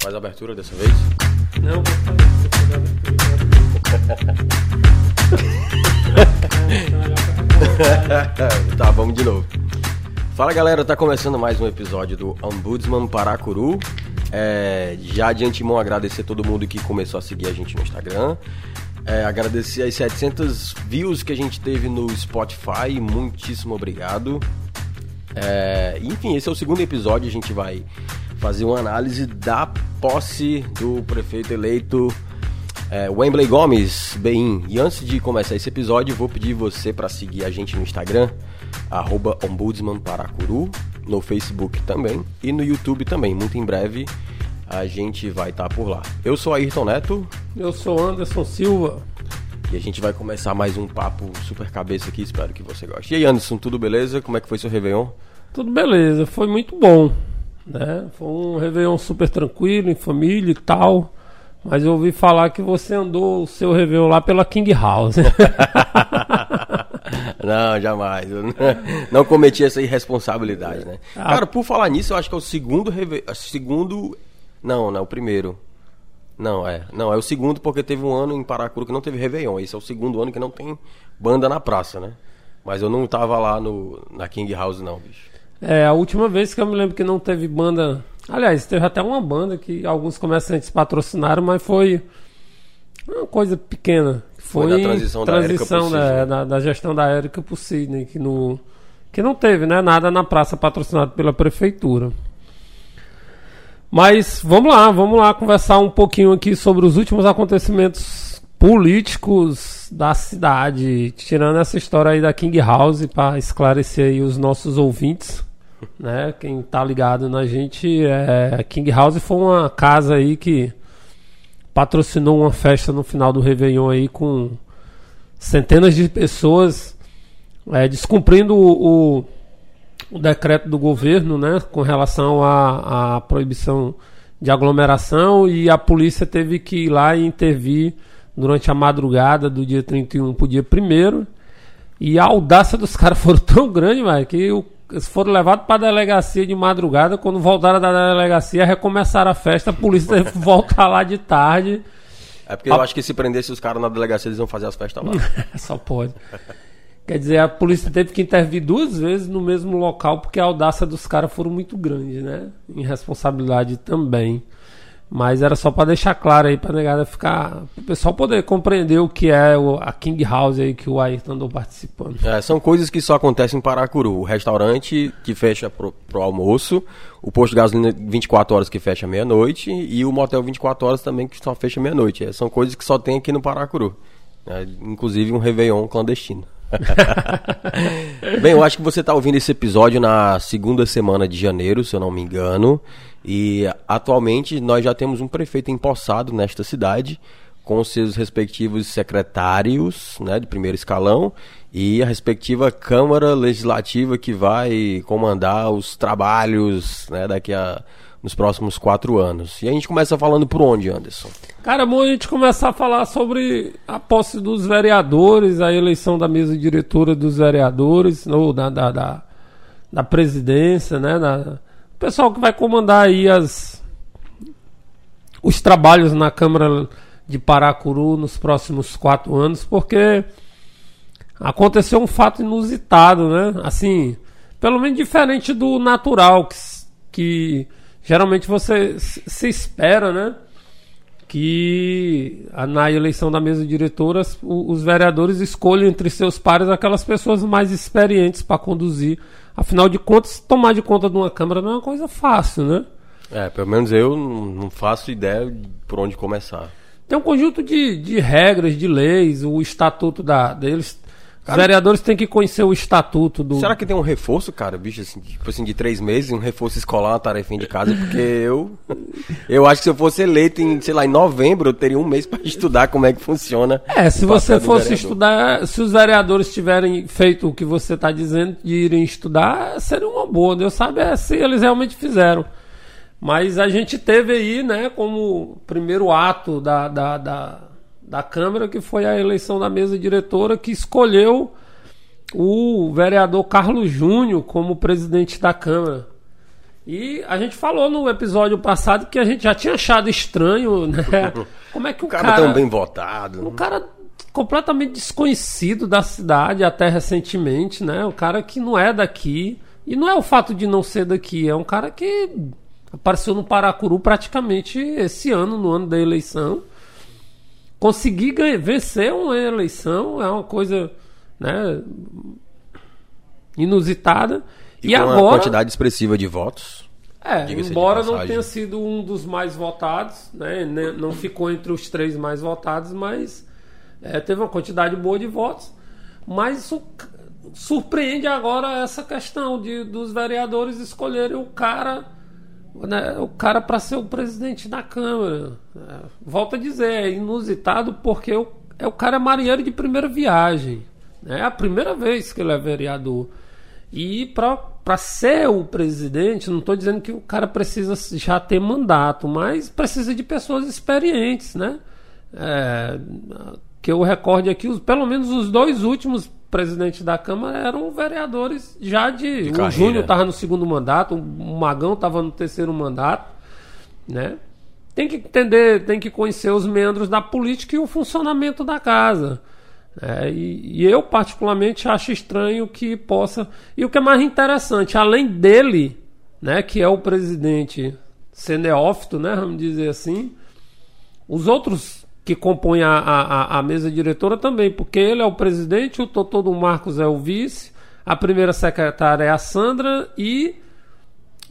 Faz a abertura dessa vez? Não, vou fazer. tá, vamos de novo. Fala galera, tá começando mais um episódio do Ombudsman Paracuru. É, já de antemão agradecer todo mundo que começou a seguir a gente no Instagram. É, agradecer as 700 views que a gente teve no Spotify. Muitíssimo obrigado. É, enfim, esse é o segundo episódio. A gente vai fazer uma análise da posse do prefeito eleito é, Wembley Gomes, bem. E antes de começar esse episódio, vou pedir você para seguir a gente no Instagram, arroba ombudsmanparacuru, no Facebook também e no YouTube também. Muito em breve a gente vai estar tá por lá. Eu sou Ayrton Neto. Eu sou Anderson Silva. E a gente vai começar mais um papo super cabeça aqui, espero que você goste. E aí, Anderson, tudo beleza? Como é que foi seu Réveillon? Tudo beleza, foi muito bom. Né? Foi um Réveillon super tranquilo, em família e tal. Mas eu ouvi falar que você andou o seu Réveillon lá pela King House. não, jamais. Eu não, cometi essa irresponsabilidade, né? Ah. Cara, por falar nisso, eu acho que é o segundo Réveillon. Segundo. Não, não, é o primeiro. Não, é. Não, é o segundo porque teve um ano em Paracuru que não teve Réveillon. Esse é o segundo ano que não tem banda na praça, né? Mas eu não tava lá no, na King House, não, bicho. É, a última vez que eu me lembro que não teve banda. Aliás, teve até uma banda que alguns comerciantes patrocinaram, mas foi uma coisa pequena. Foi, foi da transição, transição da, da, da, gestão da Érica por Sidney, que, no, que não teve né, nada na praça patrocinado pela prefeitura. Mas vamos lá, vamos lá conversar um pouquinho aqui sobre os últimos acontecimentos políticos da cidade, tirando essa história aí da King House para esclarecer aí os nossos ouvintes né? Quem tá ligado na gente é King House foi uma casa aí que patrocinou uma festa no final do Réveillon aí com centenas de pessoas é, descumprindo o, o, o, decreto do governo, né? Com relação à, proibição de aglomeração e a polícia teve que ir lá e intervir durante a madrugada do dia 31 para o dia 1 e a audácia dos caras foram tão grande, mas que o eles foram levados para a delegacia de madrugada. Quando voltaram da delegacia, recomeçaram a festa. A polícia teve que voltar lá de tarde. É porque a... eu acho que se prendesse os caras na delegacia, eles iam fazer as festas lá. Só pode. Quer dizer, a polícia teve que intervir duas vezes no mesmo local porque a audácia dos caras foram muito grande, né? Irresponsabilidade também. Mas era só para deixar claro aí pra negada ficar. o pessoal poder compreender o que é o, a King House aí que o Ayrton andou participando. É, são coisas que só acontecem em Paracuru. O restaurante que fecha pro, pro almoço, o posto de gasolina 24 horas que fecha meia-noite e o motel 24 horas também que só fecha meia-noite. É, são coisas que só tem aqui no Paracuru. É, inclusive um Réveillon clandestino. Bem, eu acho que você está ouvindo esse episódio na segunda semana de janeiro, se eu não me engano. E atualmente nós já temos um prefeito empossado nesta cidade, com seus respectivos secretários né, de primeiro escalão e a respectiva Câmara Legislativa que vai comandar os trabalhos né, daqui a nos próximos quatro anos. E a gente começa falando por onde, Anderson? Cara, é bom a gente começar a falar sobre a posse dos vereadores, a eleição da mesa diretora dos vereadores, ou da, da, da, da presidência, né? Da, pessoal que vai comandar aí as, os trabalhos na Câmara de Paracuru nos próximos quatro anos, porque aconteceu um fato inusitado, né? Assim, pelo menos diferente do natural, que, que geralmente você se espera, né? Que na eleição da mesa diretora os vereadores escolhem entre seus pares aquelas pessoas mais experientes para conduzir Afinal de contas, tomar de conta de uma câmara não é uma coisa fácil, né? É, pelo menos eu não faço ideia por onde começar. Tem um conjunto de, de regras, de leis, o estatuto da, deles Os vereadores têm que conhecer o estatuto do. Será que tem um reforço, cara, bicho, assim, tipo assim, de três meses, um reforço escolar, uma tarefinha de casa? Porque eu. Eu acho que se eu fosse eleito em, sei lá, em novembro, eu teria um mês para estudar como é que funciona. É, se você fosse estudar, se os vereadores tiverem feito o que você está dizendo de irem estudar, seria uma boa. Deus sabe é, se eles realmente fizeram. Mas a gente teve aí, né, como primeiro ato da, da, da da Câmara, que foi a eleição da mesa diretora, que escolheu o vereador Carlos Júnior como presidente da Câmara. E a gente falou no episódio passado que a gente já tinha achado estranho, né? Como é que o, O cara, cara. tão bem votado. Um cara completamente desconhecido da cidade até recentemente, né? Um cara que não é daqui. E não é o fato de não ser daqui, é um cara que apareceu no Paracuru praticamente esse ano, no ano da eleição. Conseguir ganhar, vencer uma eleição é uma coisa né, inusitada. E, E, com uma agora. quantidade expressiva de votos. É, embora não tenha sido um dos mais votados, né, ne- não ficou entre os três mais votados, mas é, teve uma quantidade boa de votos. Mas o c- surpreende agora essa questão de dos vereadores escolherem o cara, né, o cara para ser o presidente da Câmara. É, volto a dizer, é inusitado porque o, é o cara é marinheiro de primeira viagem. né, É a primeira vez que ele é vereador. E para ser o presidente, não estou dizendo que o cara precisa já ter mandato, mas precisa de pessoas experientes, né? É, que eu recorde aqui, os, pelo menos os dois últimos presidentes da Câmara eram vereadores já de. De o carreira. Júnior estava no segundo mandato, o Magão estava no terceiro mandato, né? Tem que entender, tem que conhecer os membros da política e o funcionamento da casa. É, e, e eu, particularmente, acho estranho que possa. E o que é mais interessante, além dele, né, que é o presidente ser neófito, né, vamos dizer assim, os outros que compõem a, a, a mesa diretora também, porque ele é o presidente, o Totô do Marcos é o vice, a primeira secretária é a Sandra e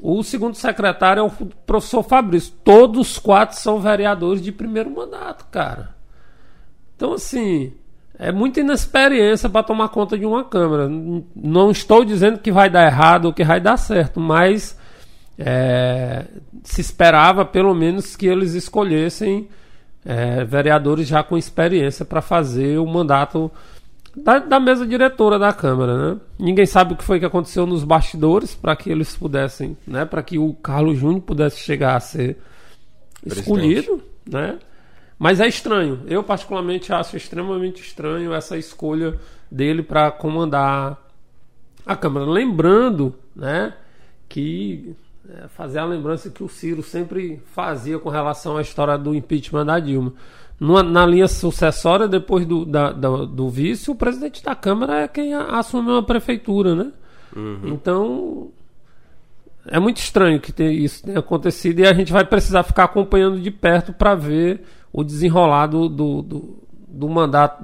o segundo secretário é o professor Fabrício. Todos os quatro são vereadores de primeiro mandato, cara. Então, assim, é muita inexperiência para tomar conta de uma Câmara. Não estou dizendo que vai dar errado ou que vai dar certo, mas é, se esperava pelo menos que eles escolhessem é, vereadores já com experiência para fazer o mandato da, da mesa diretora da Câmara, né? Ninguém sabe o que foi que aconteceu nos bastidores para que eles pudessem, né? Para que o Carlos Júnior pudesse chegar a ser Presidente. escolhido, né? Mas é estranho. Eu particularmente acho extremamente estranho essa escolha dele para comandar a Câmara. Lembrando, né, que fazer a lembrança que o Ciro sempre fazia com relação à história do impeachment da Dilma. Numa- na linha sucessória, depois do, da- da- do vice, o presidente da Câmara é quem a- assume uma prefeitura, né? Então, é muito estranho que isso tenha acontecido e a gente vai precisar ficar acompanhando de perto para ver o desenrolar do, do, do, do mandato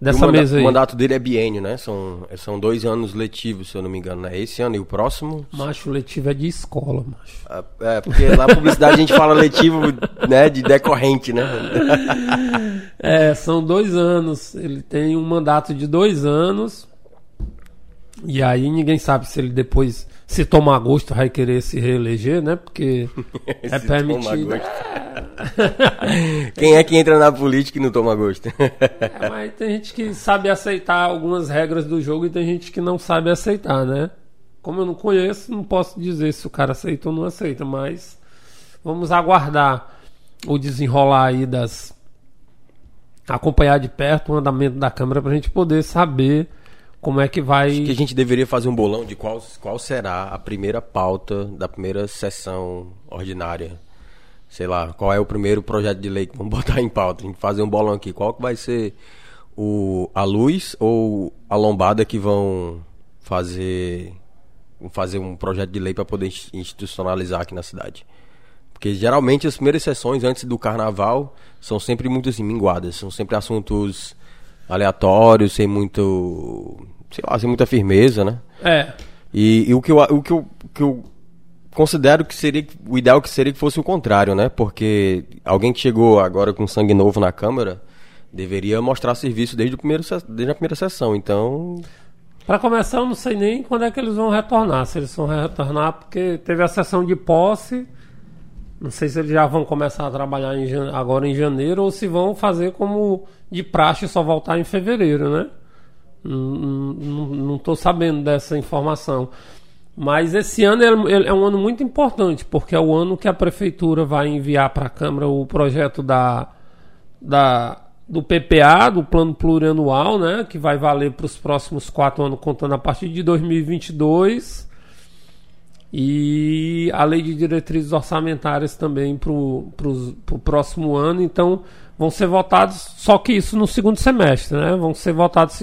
dessa manda- mesa aí. O mandato dele é biênio, né? São, são dois anos letivos, se eu não me engano, né? Esse ano e o próximo. Macho letivo é de escola, macho. Ah, É, porque na publicidade a gente fala letivo, né? De decorrente, né? É, são dois anos. Ele tem um mandato de dois anos. E aí ninguém sabe se ele depois, se tomar gosto, vai querer se reeleger, né? Porque é permitido. Quem é que entra na política e não toma gosto? É, mas tem gente que sabe aceitar algumas regras do jogo e tem gente que não sabe aceitar, né? Como eu não conheço, não posso dizer se o cara aceita ou não aceita, mas vamos aguardar o desenrolar aí das. acompanhar de perto o andamento da Câmara pra gente poder saber como é que vai. que a gente deveria fazer um bolão de qual, qual será a primeira pauta da primeira sessão ordinária. Sei lá, qual é o primeiro projeto de lei que vamos botar em pauta. A gente fazer um bolão aqui. Qual que vai ser o, a luz ou a lombada que vão fazer, fazer um projeto de lei para poder ins- institucionalizar aqui na cidade? Porque geralmente as primeiras sessões antes do carnaval são sempre muito assim, minguadas. São sempre assuntos aleatórios, sem muito. sei lá, sem muita firmeza, né? É, E, e o, que eu, o que eu, que eu considero que seria. O ideal que seria que fosse o contrário, né? Porque alguém que chegou agora com sangue novo na Câmara deveria mostrar serviço desde, o primeiro, desde a primeira sessão. Então. Pra começar, eu não sei nem quando é que eles vão retornar. Se eles vão retornar, porque teve a sessão de posse. Não sei se eles já vão começar a trabalhar em agora em janeiro ou se vão fazer como de praxe só voltar em fevereiro, né? Não estou sabendo dessa informação. Mas esse ano é, é- é um ano muito importante, porque é o ano que a prefeitura vai enviar para a Câmara o projeto da, da, do PPA, do Plano Plurianual, né, que vai valer para os próximos quatro anos, contando a partir de 2022. E a lei de diretrizes orçamentárias também para o próximo ano. Então, vão ser votados, só que isso no segundo semestre, né? Vão ser votados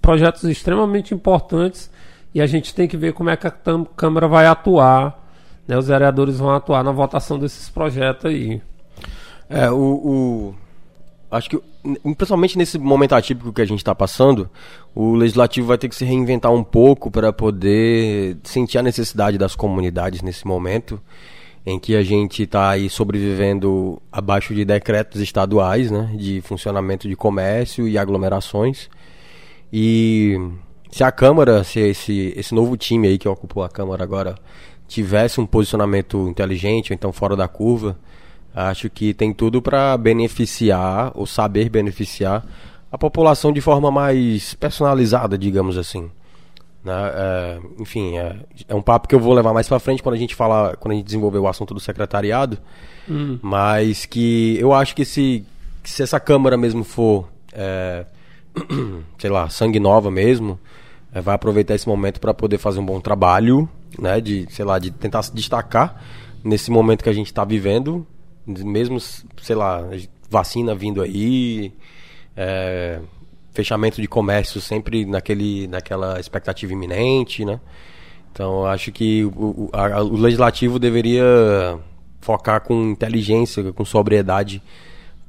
projetos extremamente importantes e a gente tem que ver como é que a Câmara vai atuar, né? Os vereadores vão atuar na votação desses projetos aí. É, o, o acho que, principalmente nesse momento atípico que a gente está passando, o legislativo vai ter que se reinventar um pouco para poder sentir a necessidade das comunidades nesse momento em que a gente está aí sobrevivendo abaixo de decretos estaduais, né, de funcionamento de comércio e aglomerações. E se a Câmara, se esse, esse novo time aí que ocupou a Câmara agora tivesse um posicionamento inteligente ou então fora da curva, Acho que tem tudo para beneficiar, ou saber beneficiar, a população de forma mais personalizada, digamos assim. Né? É, enfim, é, é, um papo que eu vou levar mais para frente quando a gente falar, quando a gente desenvolver o assunto do secretariado. Hum. Mas que eu acho que se, que se essa Câmara mesmo for, é, sei lá, sangue nova mesmo, é, vai aproveitar esse momento para poder fazer um bom trabalho, né? De, sei lá, de tentar se destacar nesse momento que a gente está vivendo mesmo, sei lá, vacina vindo aí, é, fechamento de comércio sempre naquele, naquela expectativa iminente, né? Então, acho que o, a, o legislativo deveria focar com inteligência, com sobriedade,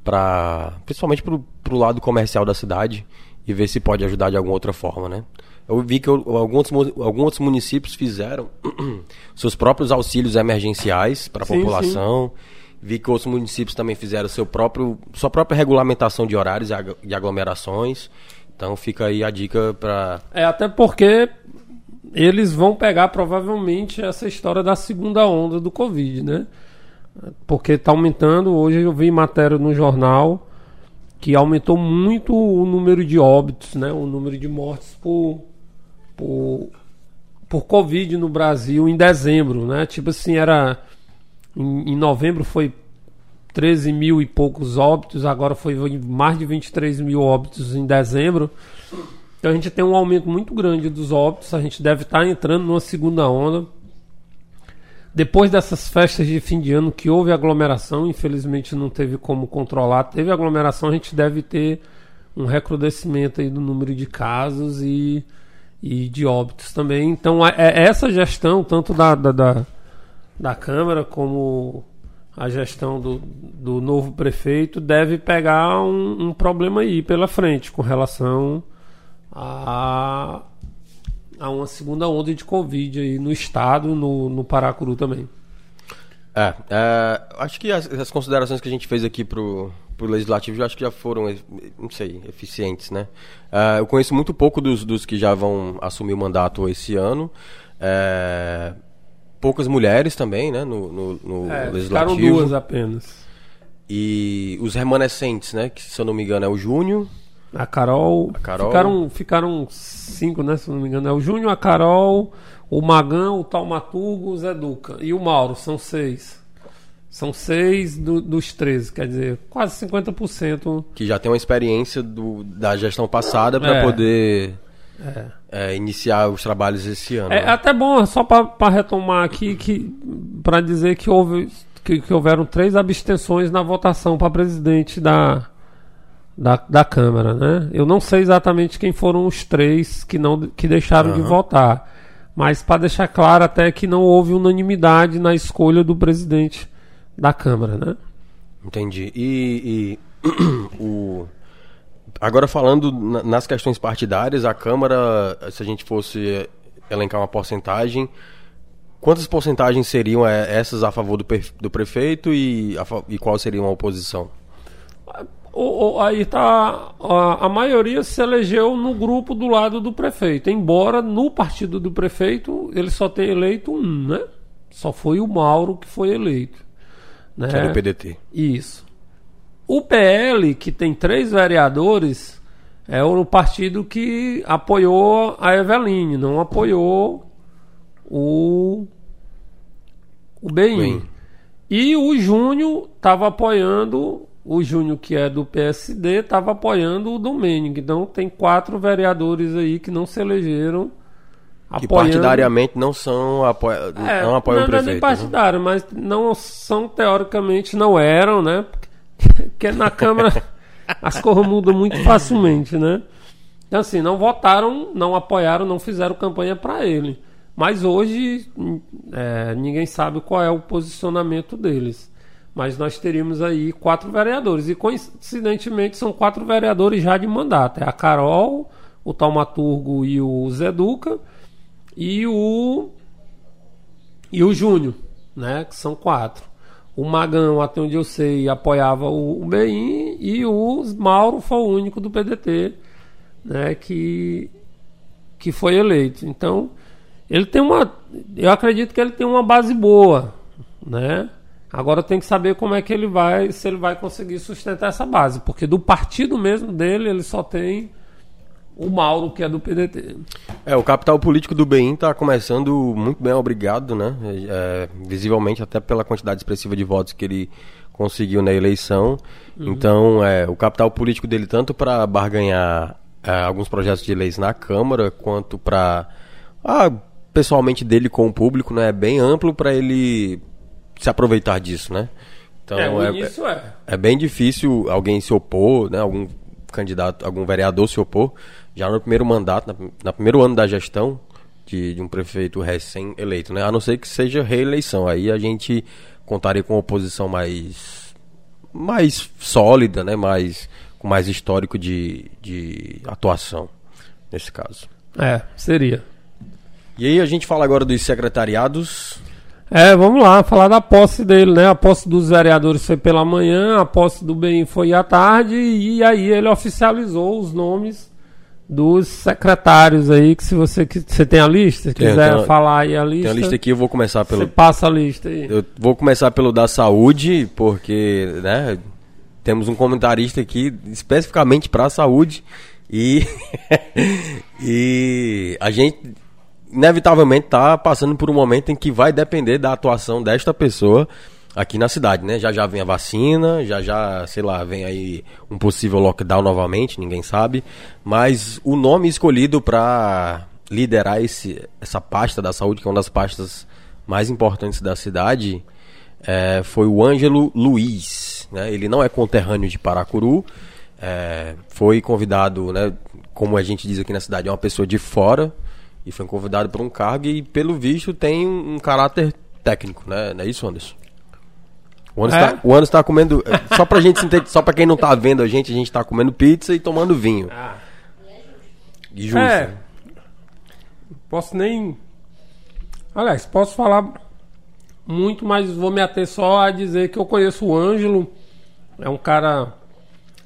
para principalmente para o lado comercial da cidade e ver se pode ajudar de alguma outra forma, né? Eu vi que alguns, alguns municípios fizeram seus próprios auxílios emergenciais para a população. Sim Vi que outros municípios também fizeram seu próprio, sua própria regulamentação de horários e aglomerações. Então fica aí a dica para. É, até porque eles vão pegar provavelmente essa história da segunda onda do Covid, né? Porque está aumentando. Hoje eu vi matéria no jornal que aumentou muito o número de óbitos, né? O número de mortes por, por, por Covid no Brasil em dezembro, né? Tipo assim, era em, em novembro foi 13 mil e poucos óbitos, agora foi mais de 23 mil óbitos em dezembro. Então a gente tem um aumento muito grande dos óbitos, a gente deve estar entrando numa segunda onda. Depois dessas festas de fim de ano que houve aglomeração, infelizmente não teve como controlar, teve aglomeração, a gente deve ter um recrudescimento aí do número de casos e, e de óbitos também. Então é, é essa gestão, tanto da, da, da da Câmara, como a gestão do, do novo prefeito, deve pegar um, um problema aí pela frente com relação a, a uma segunda onda de Covid aí no estado, no, no Paracuru também. É, é, acho que as, as, considerações que a gente fez aqui pro, pro Legislativo já acho que já foram, não sei, eficientes, né? É, eu conheço muito pouco dos, dos que já vão assumir o mandato esse ano. É, poucas mulheres também, né, no, no, no é, legislativo. Ficaram duas apenas. E os remanescentes, né, que se eu não me engano é o Júnior. A Carol. A Carol. Ficaram, ficaram cinco, né, se eu não me engano. É o Júnior, a Carol, o Magão, o Taumaturgo, o Zé Duca. E o Mauro, são seis. São seis do, dos 13, quer dizer, quase 50%. Que já tem uma experiência do, da gestão passada para é. poder é. É, iniciar os trabalhos esse ano. É, né? até bom, só para retomar aqui, que para dizer que houve que, que, houveram três abstenções na votação para presidente da, da, da Câmara, né? Eu não sei exatamente quem foram os três que não que deixaram uhum. de votar, mas para deixar claro até que não houve unanimidade na escolha do presidente da Câmara, né? Entendi. E, e o Agora, falando nas questões partidárias, a Câmara, se a gente fosse elencar uma porcentagem, quantas porcentagens seriam é, essas a favor do, do prefeito e, a, e qual seria a oposição? O, o, aí tá. A, a, maioria se elegeu no grupo do lado do prefeito. Embora no partido do prefeito ele só tenha eleito um, né? Só foi o Mauro que foi eleito. Né? Que é do PDT. Isso. O PL, que tem três vereadores, é o partido que apoiou a Eveline, não apoiou o, o BEIN. E o Júnior estava apoiando, o Júnior, que é do PSD, estava apoiando o Domênico. Então tem quatro vereadores aí que não se elegeram que partidariamente não são apoia, é, não apoiam não, o prefeito. Não é nem partidário, né? mas não são teoricamente não eram, né? Porque na Câmara as coisas mudam muito facilmente, né? Então assim, não votaram, não apoiaram, não fizeram campanha para ele. Mas hoje é, ninguém sabe qual é o posicionamento deles. Mas nós teríamos aí quatro vereadores. E coincidentemente são quatro vereadores já de mandato. É a Carol, o Taumaturgo e o Zé Duca e o e o Júnior, né? Que são quatro. O Magão, até onde eu sei, apoiava o, o BEIN e o Mauro foi o único do PDT, né? Que que foi eleito. Então ele tem uma, eu acredito que ele tem uma base boa, né? Agora tem que saber como é que ele vai, se ele vai conseguir sustentar essa base, porque do partido mesmo dele ele só tem o Mauro, que é do PDT. É, o capital político do BEIN está começando muito bem, obrigado, né? É, visivelmente, até pela quantidade expressiva de votos que ele conseguiu na eleição. Uhum. Então, é, o capital político dele, tanto para barganhar é, alguns projetos de leis na Câmara, quanto para. Ah, pessoalmente dele com o público, né? É bem amplo para ele se aproveitar disso, né? Então, é, é, é. é bem difícil alguém se opor, né? Algum candidato, algum vereador se opor já no primeiro mandato, na, no primeiro ano da gestão de, de um prefeito recém-eleito, né? A não ser que seja reeleição. Aí a gente contaria com uma oposição mais, mais sólida, né? Mais, com mais histórico de, de atuação, nesse caso. É, seria. E aí a gente fala agora dos secretariados. É, vamos lá, falar da posse dele, né? A posse dos vereadores foi pela manhã, a posse do bem foi à tarde, e aí ele oficializou os nomes dos secretários aí, que se você, que, você tem a lista, quiser tem, falar aí a lista. Tem a lista aqui, eu vou começar pelo... Você passa a lista aí. Eu vou começar pelo da saúde, porque, né, temos um comentarista aqui especificamente para a saúde e, e a gente inevitavelmente está passando por um momento em que vai depender da atuação desta pessoa aqui na cidade, né? Já já vem a vacina, já já, sei lá, vem aí um possível lockdown novamente, ninguém sabe. Mas o nome escolhido para liderar esse, essa pasta da saúde, que é uma das pastas mais importantes da cidade, é, foi o Ângelo Luiz. Né? Ele não é conterrâneo de Paracuru, é, foi convidado, né, como a gente diz aqui na cidade, é uma pessoa de fora e foi convidado para um cargo e, pelo visto, tem um, caráter técnico, né? Não é isso, Anderson? O Anderson, é? tá, o Anderson tá comendo. Só pra gente só pra quem não tá vendo a gente, a gente tá comendo pizza e tomando vinho. Ah. E justo. É. Posso nem. Aliás, posso falar muito, mas vou me ater só a dizer que eu conheço o Ângelo. É um cara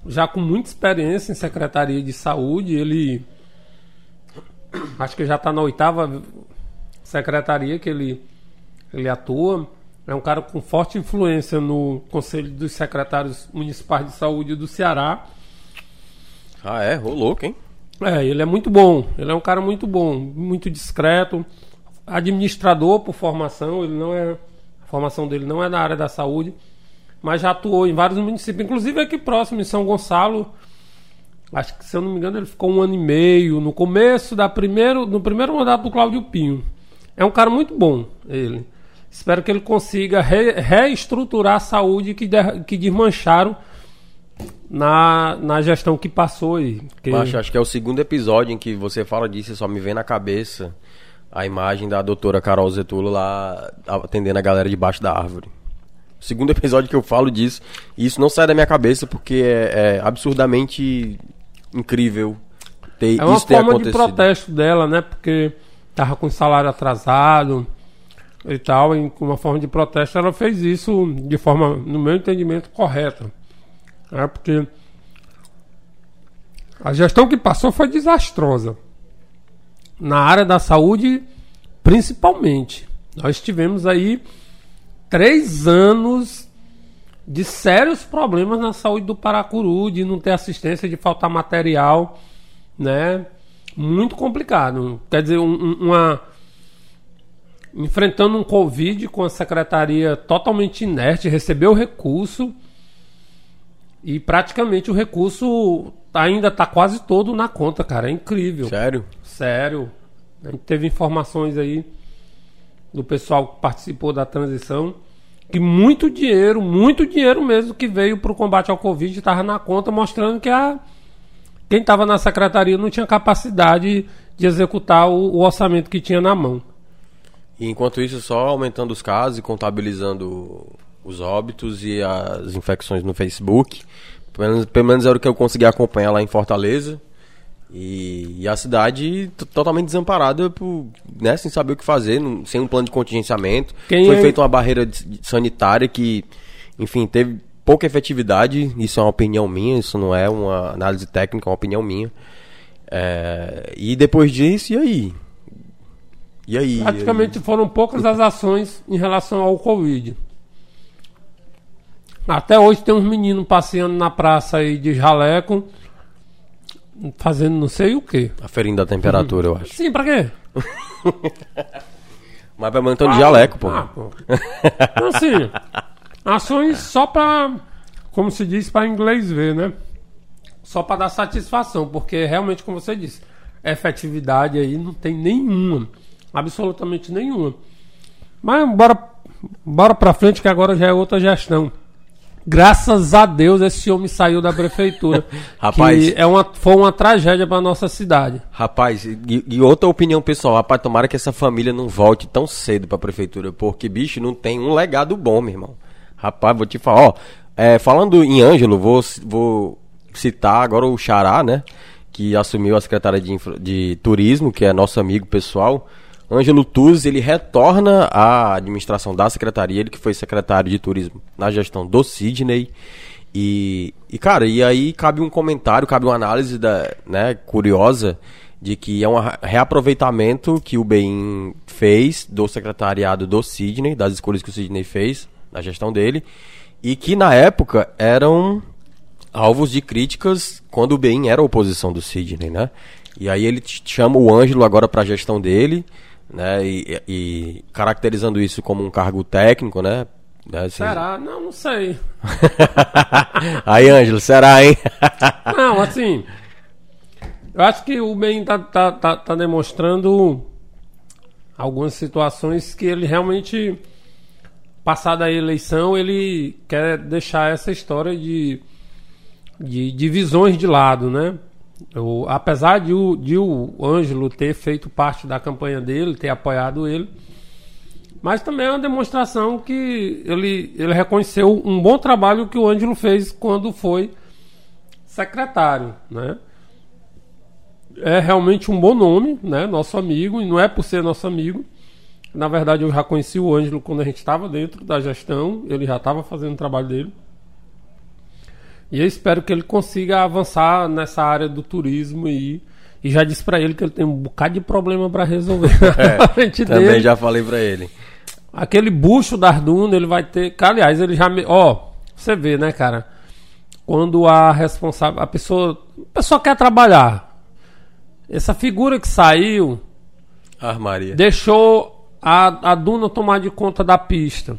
já com muita experiência em Secretaria de Saúde. Ele. Acho que já está na oitava secretaria que ele, ele atua. É um cara com forte influência no Conselho dos Secretários Municipais de Saúde do Ceará. Ah, é? Rolou, quem? É, ele é muito bom. Ele é um cara muito bom, muito discreto, administrador por formação. Ele não é. A formação dele não é na área da saúde, mas já atuou em vários municípios, inclusive aqui próximo, em São Gonçalo. Acho que, se eu não me engano, ele ficou um ano e meio no começo da primeiro, no primeiro mandato do Cláudio Pinho. É um cara muito bom, ele. Espero que ele consiga re, reestruturar a saúde que, de, que desmancharam na, na gestão que passou aí. Que... Macho, acho que é o segundo episódio em que você fala disso e só me vem na cabeça a imagem da doutora Carol Zetulo lá atendendo a galera debaixo da árvore. Segundo episódio que eu falo disso, e isso não sai da minha cabeça porque é, é absurdamente incrível ter é uma forma de protesto dela, né? Porque tava com salário atrasado, e tal, em uma forma de protesto, ela fez isso de forma, no meu entendimento, correta. Né? Porque a gestão que passou foi desastrosa. Na área da saúde, principalmente. Nós tivemos aí três anos de sérios problemas na saúde do Paracuru, de não ter assistência, de faltar material, né? Muito complicado. Quer dizer, um, uma enfrentando um Covid com a secretaria totalmente inerte, recebeu o recurso e praticamente o recurso ainda está quase todo na conta, cara. É incrível. Sério? Sério. A gente teve informações aí do pessoal que participou da transição que muito dinheiro, muito dinheiro mesmo que veio para o combate ao Covid estava na conta, mostrando que a, quem estava na secretaria não tinha capacidade de executar o, o orçamento que tinha na mão. E enquanto isso, só aumentando os casos e contabilizando os óbitos e as infecções no Facebook. Pelo menos, pelo menos era o que eu consegui acompanhar lá em Fortaleza. E, e a cidade totalmente desamparada, por, né, sem saber o que fazer, não, sem um plano de contingenciamento. Quem Foi é... feita uma barreira sanitária que, enfim, teve pouca efetividade. Isso é uma opinião minha, isso não é uma análise técnica, é uma opinião minha. É, e depois disso, e aí? E aí? Praticamente foram poucas as ações em relação ao Covid. Até hoje tem uns meninos passeando na praça aí de jaleco, fazendo não sei o que. Aferindo a temperatura, eu acho. Sim, pra quê? Mas pra manter de jaleco, pô. Ah, pô. Então, assim, ações só pra, como se diz, pra inglês ver, né? Só pra dar satisfação, porque realmente, como você disse, efetividade aí não tem nenhuma. Absolutamente nenhuma. Mas bora, bora pra frente que agora já é outra gestão. Graças a Deus esse homem saiu da prefeitura. rapaz, é uma, foi uma tragédia para nossa cidade. Rapaz, e, e, outra opinião pessoal, rapaz, tomara que essa família não volte tão cedo para a prefeitura, porque bicho não tem um legado bom, meu irmão. Rapaz, vou te falar, ó, é, falando em Ângelo, vou, vou citar agora o Xará, né, que assumiu a secretária de, de turismo, que é nosso amigo pessoal. Ângelo Tuz, ele retorna à administração da secretaria, ele que foi secretário de turismo na gestão do Sidney. E, e cara, e aí cabe um comentário, cabe uma análise da, né, curiosa de que é um reaproveitamento que o BEIN fez do secretariado do Sidney, das escolhas que o Sidney fez na gestão dele, e que na época eram alvos de críticas quando o BEIN era oposição do Sidney, né? E aí ele chama o Ângelo agora para a gestão dele, né? E, e, caracterizando isso como um cargo técnico, né? né assim... Será? Não, não sei. Aí, Ângelo, será, hein? não, assim. Eu acho que o Ben tá, tá, tá, tá demonstrando algumas situações que ele realmente, passada a eleição, ele quer deixar essa história de, de divisões de lado, né? Eu, apesar de o, de o Ângelo ter feito parte da campanha dele, ter apoiado ele, mas também é uma demonstração que ele, ele reconheceu um bom trabalho que o Ângelo fez quando foi secretário, né? É realmente um bom nome, né? Nosso amigo, e não é por ser nosso amigo. Na verdade, eu já conheci o Ângelo quando a gente estava dentro da gestão, ele já estava fazendo o trabalho dele. E eu espero que ele consiga avançar nessa área do turismo e, e já disse para ele que ele tem um bocado de problema para resolver. É, também dele. já falei para ele. Aquele bucho da Arduna, ele vai ter. Que, aliás, ele já me. Ó, você vê, né, cara? Quando a responsável. A pessoa. A pessoa quer trabalhar. Essa figura que saiu. Armaria. Deixou a, a Duna tomar de conta da pista.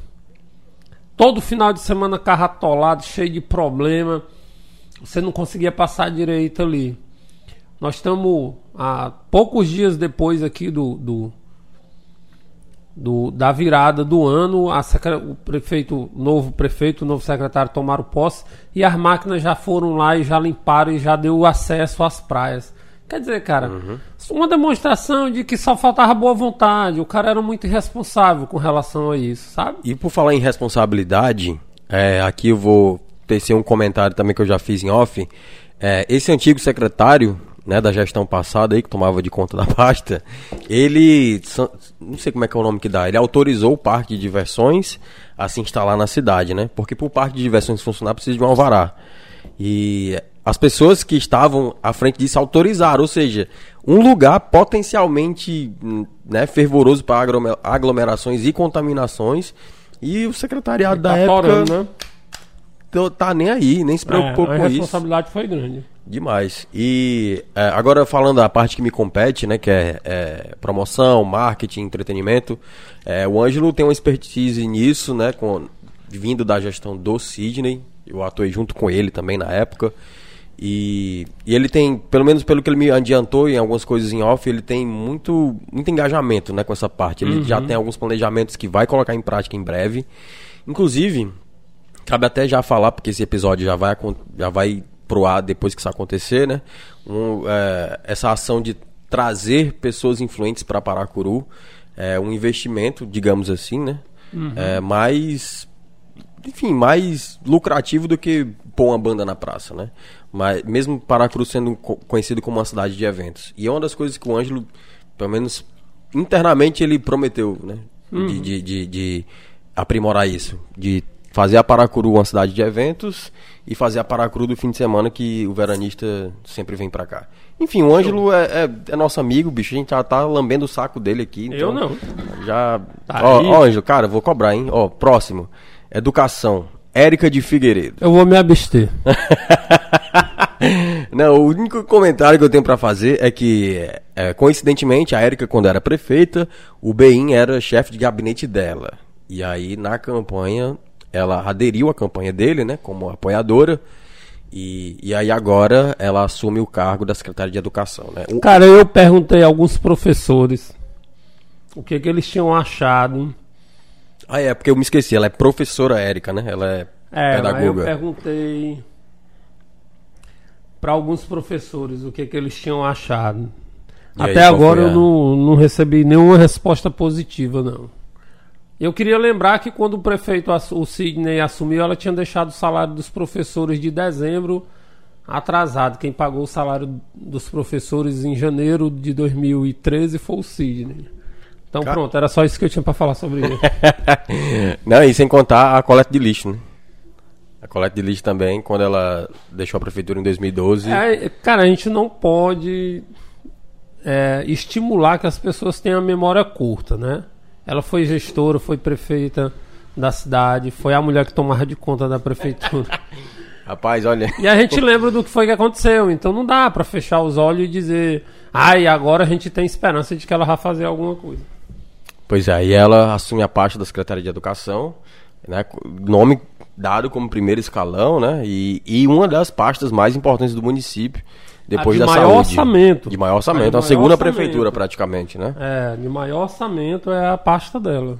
Todo final de semana carro atolado, cheio de problema. Você não conseguia passar direito ali. Nós estamos há poucos dias depois aqui do, do, do da virada do ano, a, o prefeito, novo prefeito, o novo secretário tomaram posse e as máquinas já foram lá e já limparam e já deu acesso às praias. Quer dizer, cara, uhum. uma demonstração de que só faltava boa vontade. O cara era muito irresponsável com relação a isso, sabe? E por falar em responsabilidade, é, aqui eu vou tecer um comentário também que eu já fiz em off. É, esse antigo secretário né, da gestão passada aí, que tomava de conta da pasta, ele, não sei como é que é o nome que dá, ele autorizou o parque de diversões a se instalar na cidade, né? Porque para o parque de diversões funcionar precisa de um alvará. E as pessoas que estavam à frente disso autorizaram, ou seja, um lugar potencialmente né, fervoroso para aglomerações e contaminações. E o secretariado tá da época né? tá nem aí, nem se preocupou é, com isso. A responsabilidade foi grande. Demais. E é, agora falando da parte que me compete, né, que é, é promoção, marketing, entretenimento, é, o Ângelo tem uma expertise nisso, né, com, vindo da gestão do Sidney. Eu atuei junto com ele também na época. E, e ele tem, pelo menos pelo que ele me adiantou em algumas coisas em off, ele tem muito, muito engajamento né, com essa parte. Ele já tem alguns planejamentos que vai colocar em prática em breve. Inclusive, cabe até já falar, porque esse episódio já vai, já vai pro ar depois que isso acontecer, né? Um, é, essa ação de trazer pessoas influentes para Paracuru é um investimento, digamos assim, né? É mais enfim, mais lucrativo do que pôr uma banda na praça, né? Mas mesmo Paracuru sendo co- conhecido como uma cidade de eventos. E é uma das coisas que o Ângelo, pelo menos internamente, ele prometeu, né? De, de, de, de aprimorar isso. De fazer a Paracuru uma cidade de eventos e fazer a Paracuru do fim de semana que o veranista sempre vem pra cá. Enfim, o Ângelo é, é, é nosso amigo, bicho. A gente já tá lambendo o saco dele aqui. Eu então não. Já. Tá ó, ó, Ângelo, cara, vou cobrar, hein? Ó, próximo. Educação. Érica de Figueiredo. Eu vou me abster. Não, o único comentário que eu tenho pra fazer é que, é, coincidentemente, a Érica, quando era prefeita, o Bein era chefe de gabinete dela. E aí, na campanha, ela aderiu à campanha dele, né, como apoiadora. E, e aí, agora, ela assume o cargo da secretária de Educação, né? O- Cara, eu perguntei a alguns professores o que, que eles tinham achado. Ah, é, porque eu me esqueci, ela é professora Érica, né? Ela é, É, mas eu pedagoga. perguntei para alguns professores o que, que eles tinham achado. E aí, Até qual agora eu não, não recebi nenhuma resposta positiva, não. Eu queria lembrar que quando o prefeito, o Sidney, assumiu, ela tinha deixado o salário dos professores de dezembro atrasado. Quem pagou o salário dos professores em janeiro de 2013 foi o Sidney. Então Ca- pronto, era só isso que eu tinha para falar sobre ele. Não, e sem contar a coleta de lixo, né? A coleta de lixo também, quando ela deixou a prefeitura em 2012. É, cara, a gente não pode é, estimular que as pessoas tenham a memória curta, né? Ela foi gestora, foi prefeita da cidade, foi a mulher que tomava de conta da prefeitura. Rapaz, olha. E a gente lembra do que foi que aconteceu, então não dá pra fechar os olhos e dizer, ai, agora a gente tem esperança de que ela vai fazer alguma coisa. Pois é, e ela assume a parte da Secretaria de Educação, né? Nome dado como primeiro escalão, né? E, e uma das pastas mais importantes do município, depois A de da maior saúde. orçamento. De maior orçamento. de A maior segunda orçamento. prefeitura, praticamente, né? É, de maior orçamento é a pasta dela.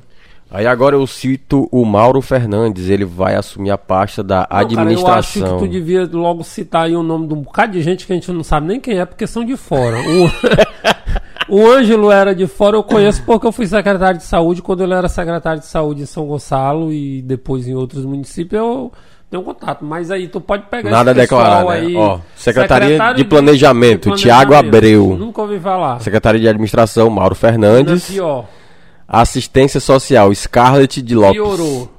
Aí agora eu cito o Mauro Fernandes, ele vai assumir a pasta da Não, cara, eu acho administração. que tu devia logo citar aí o nome de um bocado de gente que a gente não sabe nem quem é, porque são de fora. O, o Ângelo era de fora, eu conheço porque eu fui secretário de saúde quando ele era secretário de saúde em São Gonçalo e depois em outros municípios eu tenho contato. Mas aí tu pode pegar Nada esse declarar, né? aí. Ó, Secretaria secretário de Planejamento, Tiago Abreu. Nunca ouvi falar. Secretaria de Administração, Mauro Fernandes. pior. Assistência Social, Scarlett de Lopes. Piorou.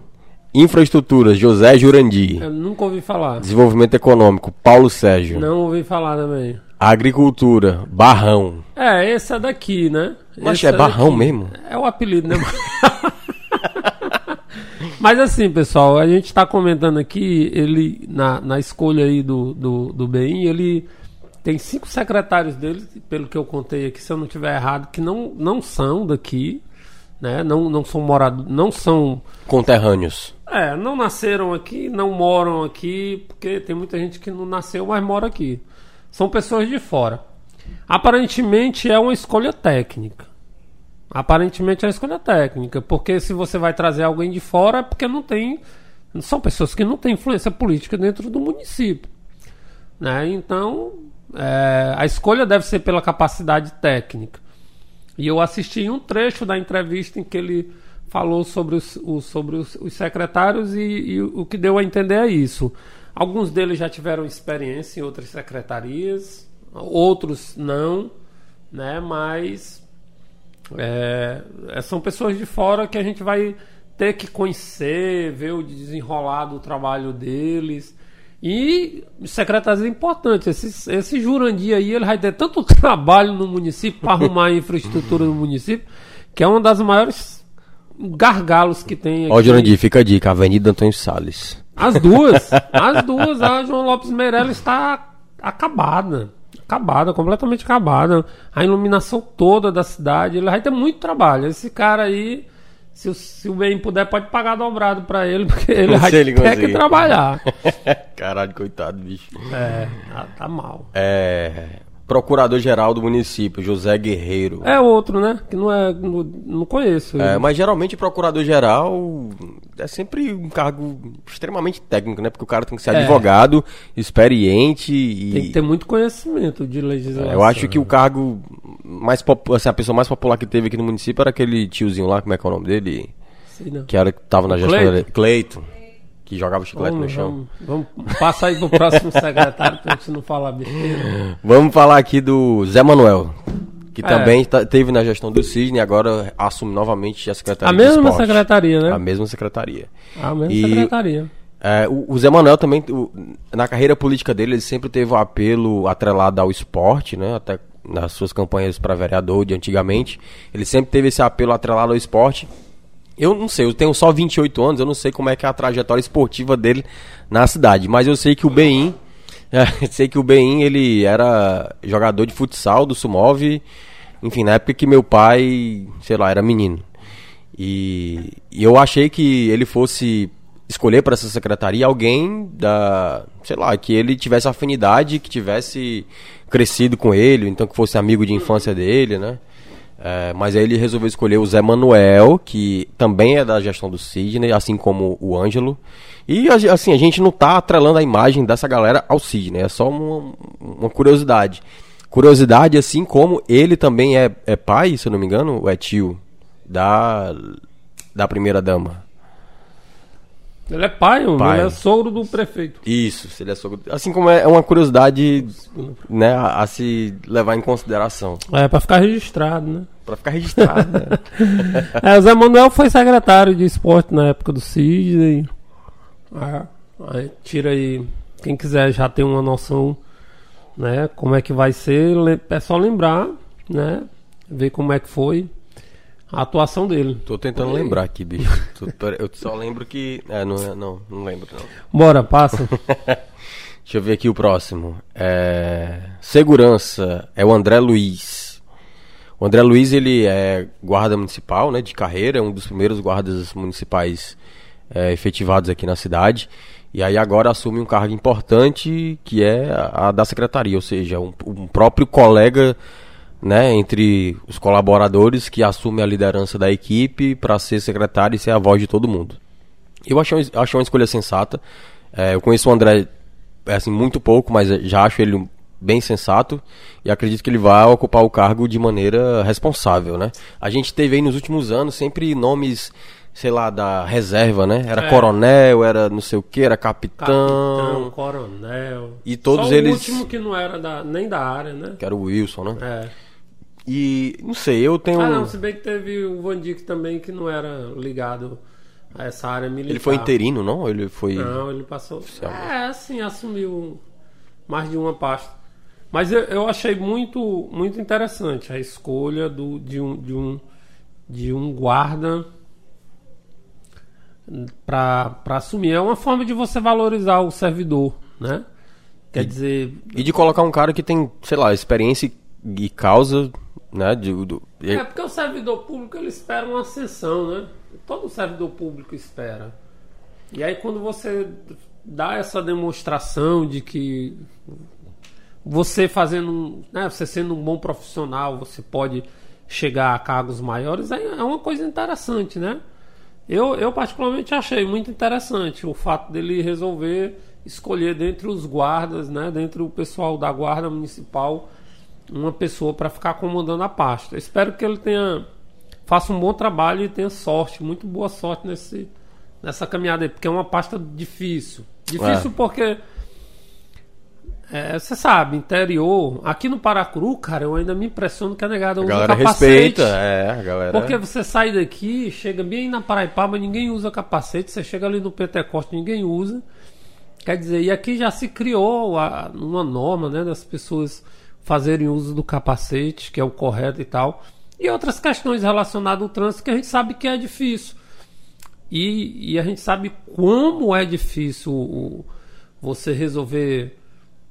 Infraestruturas, José Jurandir. Eu nunca ouvi falar. Desenvolvimento Econômico, Paulo Sérgio. Não ouvi falar também. Agricultura, Barrão. É, esse é daqui, né? Mas é Barrão daqui. mesmo? É o apelido, né? Mas assim, pessoal, a gente está comentando aqui, ele, na, na escolha aí do, do, do BEM, ele tem cinco secretários dele, pelo que eu contei aqui, se eu não tiver errado, que não, não são daqui, né? Não, não são moradores, não são. Conterrâneos. É, não nasceram aqui, não moram aqui, porque tem muita gente que não nasceu, mas mora aqui. São pessoas de fora. Aparentemente é uma escolha técnica. Aparentemente é uma escolha técnica, porque se você vai trazer alguém de fora é porque não tem. São pessoas que não têm influência política dentro do município. Né? Então, é, a escolha deve ser pela capacidade técnica. E eu assisti um trecho da entrevista em que ele falou sobre os, os- sobre os, os secretários e, e o que deu a entender é isso. Alguns deles já tiveram experiência em outras secretarias, outros não, né? Mas é, é, são pessoas de fora que a gente vai ter que conhecer, ver o desenrolar do trabalho deles. E secretários importantes. Esse, esse Jurandir aí ele vai ter tanto trabalho no município para arrumar a infraestrutura no município, que é uma das maiores gargalos que tem aqui. Ó, Jurandir, fica a dica, Avenida Antônio Salles. As duas, as duas, a João Lopes Meirelles está acabada. Acabada, completamente acabada. A iluminação toda da cidade, ele vai ter muito trabalho. Esse cara aí, Se o, se o bem puder, pode pagar dobrado pra ele, porque ele vai ele ter que trabalhar. Caralho, coitado, bicho. É, tá, tá mal. É. Procurador-geral do município, José Guerreiro. É outro, né? Que não é. Não, não conheço. É, mas geralmente procurador-geral é sempre um cargo extremamente técnico, né? Porque o cara tem que ser É. advogado, experiente e. Tem que ter muito conhecimento de legislação. É, Eu acho que o cargo mais popular, assim, a pessoa mais popular que teve aqui no município era aquele tiozinho lá, como é que é o nome dele? Sei não. Que era que tava na gestão Cleito? dele. Cleito. Que jogava chiclete no Vamos, chão. vamos, vamos, passa aí pro próximo secretário pra gente não falar besteira. Vamos falar aqui do Zé Manuel. Que É. também tá- teve na gestão do Cisne e agora assume novamente a Secretaria A mesma Esporte. secretaria, né? A mesma secretaria. A mesma E- secretaria. É, o, o Zé Manuel também, o- na carreira política dele, ele sempre teve o apelo atrelado ao esporte, né? Até nas suas campanhas para vereador de antigamente. Ele sempre teve esse apelo atrelado ao esporte. Eu não sei, eu tenho só 28 anos, eu não sei como é que é a trajetória esportiva dele na cidade, mas eu sei que o Bein, é, sei que o Bein, ele era jogador de futsal do Sumov, enfim, na época que meu pai, sei lá, era menino. E, e eu achei que ele fosse escolher para essa secretaria alguém da, sei lá, que ele tivesse afinidade, que tivesse crescido com ele, então que fosse amigo de infância dele, né? É, mas aí ele resolveu escolher o Zé Manuel, que também é da gestão do Sidney, assim como o Ângelo. E assim, a gente não tá atrelando a imagem dessa galera ao Sidney, é só uma, uma curiosidade. Curiosidade, assim como ele também é, é pai, se eu não me engano, ou é tio da, da primeira dama. Ele é pai. Pai. Ele é sogro do prefeito. Isso, se ele é sogro. Assim como é, é uma curiosidade né, a, a se levar em consideração. É, pra ficar registrado, né? Pra ficar registrado. né? É, o Zé Manuel foi secretário de esporte na época do Sidney. É, aí tira aí, quem quiser já ter uma noção, né, como é que vai ser, é só lembrar, né, ver como é que foi a atuação dele. Tô tentando lembrar aqui, bicho. Eu só lembro que. É, não, é- não, não lembro, não. Bora, passa. Deixa eu ver aqui o próximo. É... Segurança é o André Luiz. O André Luiz ele é guarda municipal, né, de carreira, é um dos primeiros guardas municipais é, efetivados aqui na cidade. E aí agora assume um cargo importante que é a a da secretaria, ou seja, um, um próprio colega, né, entre os colaboradores que assume a liderança da equipe para ser secretário e ser a voz de todo mundo. Eu achei, uma- achei uma escolha sensata. É, eu conheço o André é, assim, muito pouco, mas já acho ele bem sensato e acredito que ele vai ocupar o cargo de maneira responsável, né? A gente teve aí nos últimos anos sempre nomes, sei lá, da reserva, né? Era É. coronel, era não sei o que, era Capitão, capitão, coronel. E todos Só eles- O último que não era da, nem da área, né? que era o Wilson, né? É. E não sei, eu tenho Ah, não, se bem que teve o Van Dijk também que não era ligado a essa área militar. ele foi interino, não? Ele foi Não, ele passou. É, assim, assumiu mais de uma pasta. Mas eu, eu achei muito, muito interessante a escolha do, de, um, de, um, de um guarda para assumir. É uma forma de você valorizar o servidor, né? Quer dizer, e de colocar um cara que tem, sei lá, experiência e causa, né, de, do, e- É porque o servidor público ele espera uma ascensão, né? Todo servidor público espera. E aí quando você dá essa demonstração de que você fazendo, né, você sendo um bom profissional, você pode chegar a cargos maiores, aí é uma coisa interessante, né? Eu, eu particularmente achei muito interessante o fato dele resolver escolher dentre os guardas, né, dentre o pessoal da guarda municipal, uma pessoa para ficar comandando a pasta. Espero que ele tenha faça um bom trabalho e tenha sorte, muito boa sorte nesse nessa caminhada aí, porque é uma pasta difícil. Difícil É. porque é, você sabe, interior, aqui no Paracuru, cara, eu ainda me impressiono que a negada a usa galera capacete. respeita, é, a galera. Porque você sai daqui, chega bem na Paraipaba, ninguém usa capacete. Você chega ali no Pentecoste, ninguém usa. Quer dizer, e aqui já se criou a- uma norma né, das pessoas fazerem uso do capacete, que é o correto e tal. E outras questões relacionadas ao trânsito que a gente sabe que é difícil. E, e a gente sabe como é difícil você resolver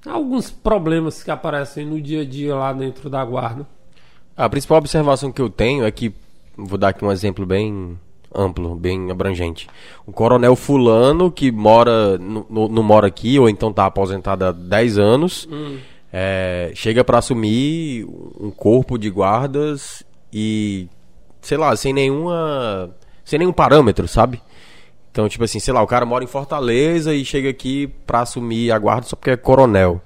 alguns problemas que aparecem no dia a dia lá dentro da guarda. A principal observação que eu tenho é que, vou dar aqui um exemplo bem amplo, bem abrangente. O coronel fulano que mora, não mora aqui, ou então tá aposentado há 10 anos, é, chega para assumir um corpo de guardas e, sei lá, sem nenhuma. sem nenhum parâmetro, sabe? Então, tipo assim, sei lá, o cara mora em Fortaleza e chega aqui pra assumir a guarda só porque é coronel.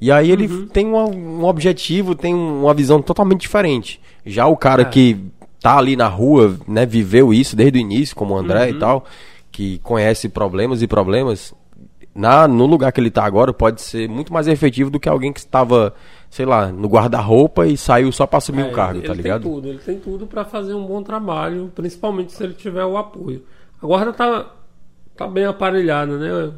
E aí ele tem uma- um objetivo, tem uma visão totalmente diferente. Já o cara É. que tá ali na rua, né, viveu isso desde o início, como o André e tal, que conhece problemas e problemas, na, no lugar que ele tá agora pode ser muito mais efetivo do que alguém que estava, sei lá, no guarda-roupa e saiu só pra assumir É, um cargo, ele, tá ele ligado? tem tudo, ele tem tudo para fazer um bom trabalho, principalmente se ele tiver o apoio. A guarda tá, tá bem aparelhada, né?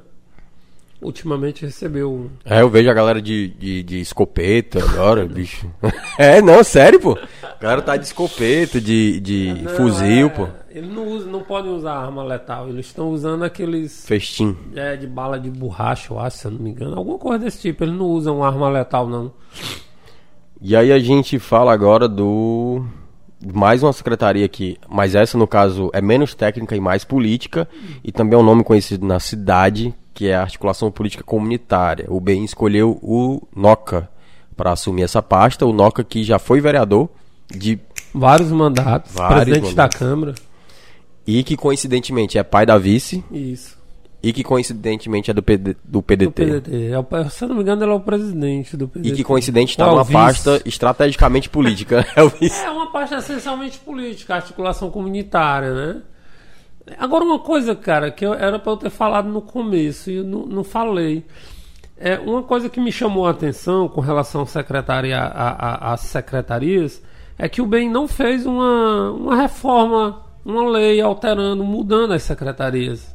Ultimamente recebeu. um- É, eu vejo a galera de, de, de escopeta agora, bicho. É, não, sério, pô. A galera tá de escopeta, de, de Não, fuzil, é, pô. Eles não, usam, não podem usar arma letal, eles estão usando aqueles Festim. é, de bala de borracha, eu acho, se eu não me engano. Alguma coisa desse tipo, eles não usam arma letal, não. E aí a gente fala agora do. Mais uma secretaria aqui, mas essa no caso é menos técnica e mais política, e também é um nome conhecido na cidade, que é a Articulação Política Comunitária. O BEM escolheu o NOCA para assumir essa pasta, o NOCA que já foi vereador de Vários mandatos, Vários presidente mandatos. da Câmara. e que coincidentemente é pai da vice Isso. e que coincidentemente é do, PD, do Do PDT. PDT. É o- se eu não me engano, ele é o presidente do PDT. E que coincidente está é numa pasta estrategicamente política. É o vice. É uma pasta essencialmente política, articulação comunitária, né? Agora uma coisa, cara, que eu, era para eu ter falado no começo e eu não, não falei. É uma coisa que me chamou a atenção com relação ao secretaria, a- a- às secretarias é que o BEM não fez uma, uma reforma, uma lei alterando, mudando as secretarias.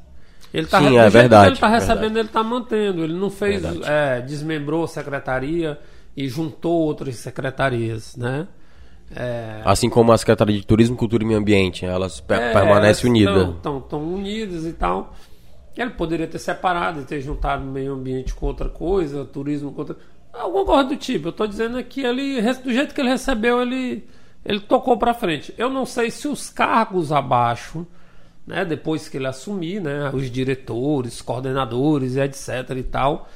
Ele tá, Sim, é verdade, Ele está verdade. recebendo, ele está mantendo. Ele não fez, Verdade. é, desmembrou a secretaria e juntou outras secretarias, né? É, Assim como a Secretaria de Turismo, Cultura e Meio Ambiente, elas é, permanecem unidas. Estão unidas e tal. Ele poderia ter separado e ter juntado meio ambiente com outra coisa, turismo com outra. Alguma coisa do tipo. Eu estou dizendo é que ele, do jeito que ele recebeu, ele, ele tocou para frente. Eu não sei se os cargos abaixo, né, depois que ele assumir, né, os diretores, coordenadores etc e tal,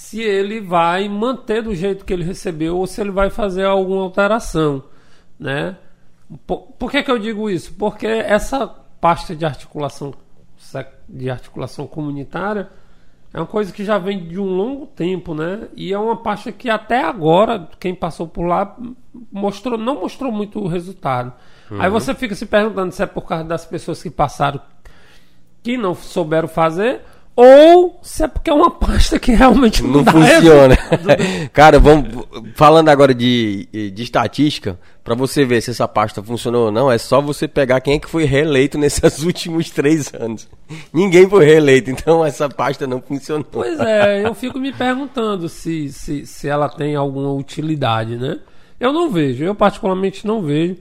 se ele vai manter do jeito que ele recebeu ou se ele vai fazer alguma alteração, né? Por, por que, que eu digo isso? Porque essa pasta de articulação de articulação comunitária é uma coisa que já vem de um longo tempo, né? E é uma pasta que até agora quem passou por lá mostrou não mostrou muito resultado. Aí você fica se perguntando se é por causa das pessoas que passaram que não souberam fazer ou se é porque é uma pasta que realmente não, Não funciona. Cara, vamos falando agora de, de estatística, pra você ver se essa pasta funcionou ou não, é só você pegar quem é que foi reeleito nesses últimos três anos. Ninguém foi reeleito, então essa pasta não funcionou. Pois é, eu fico me perguntando se, se, se ela tem alguma utilidade, né? Eu não vejo, eu particularmente não vejo.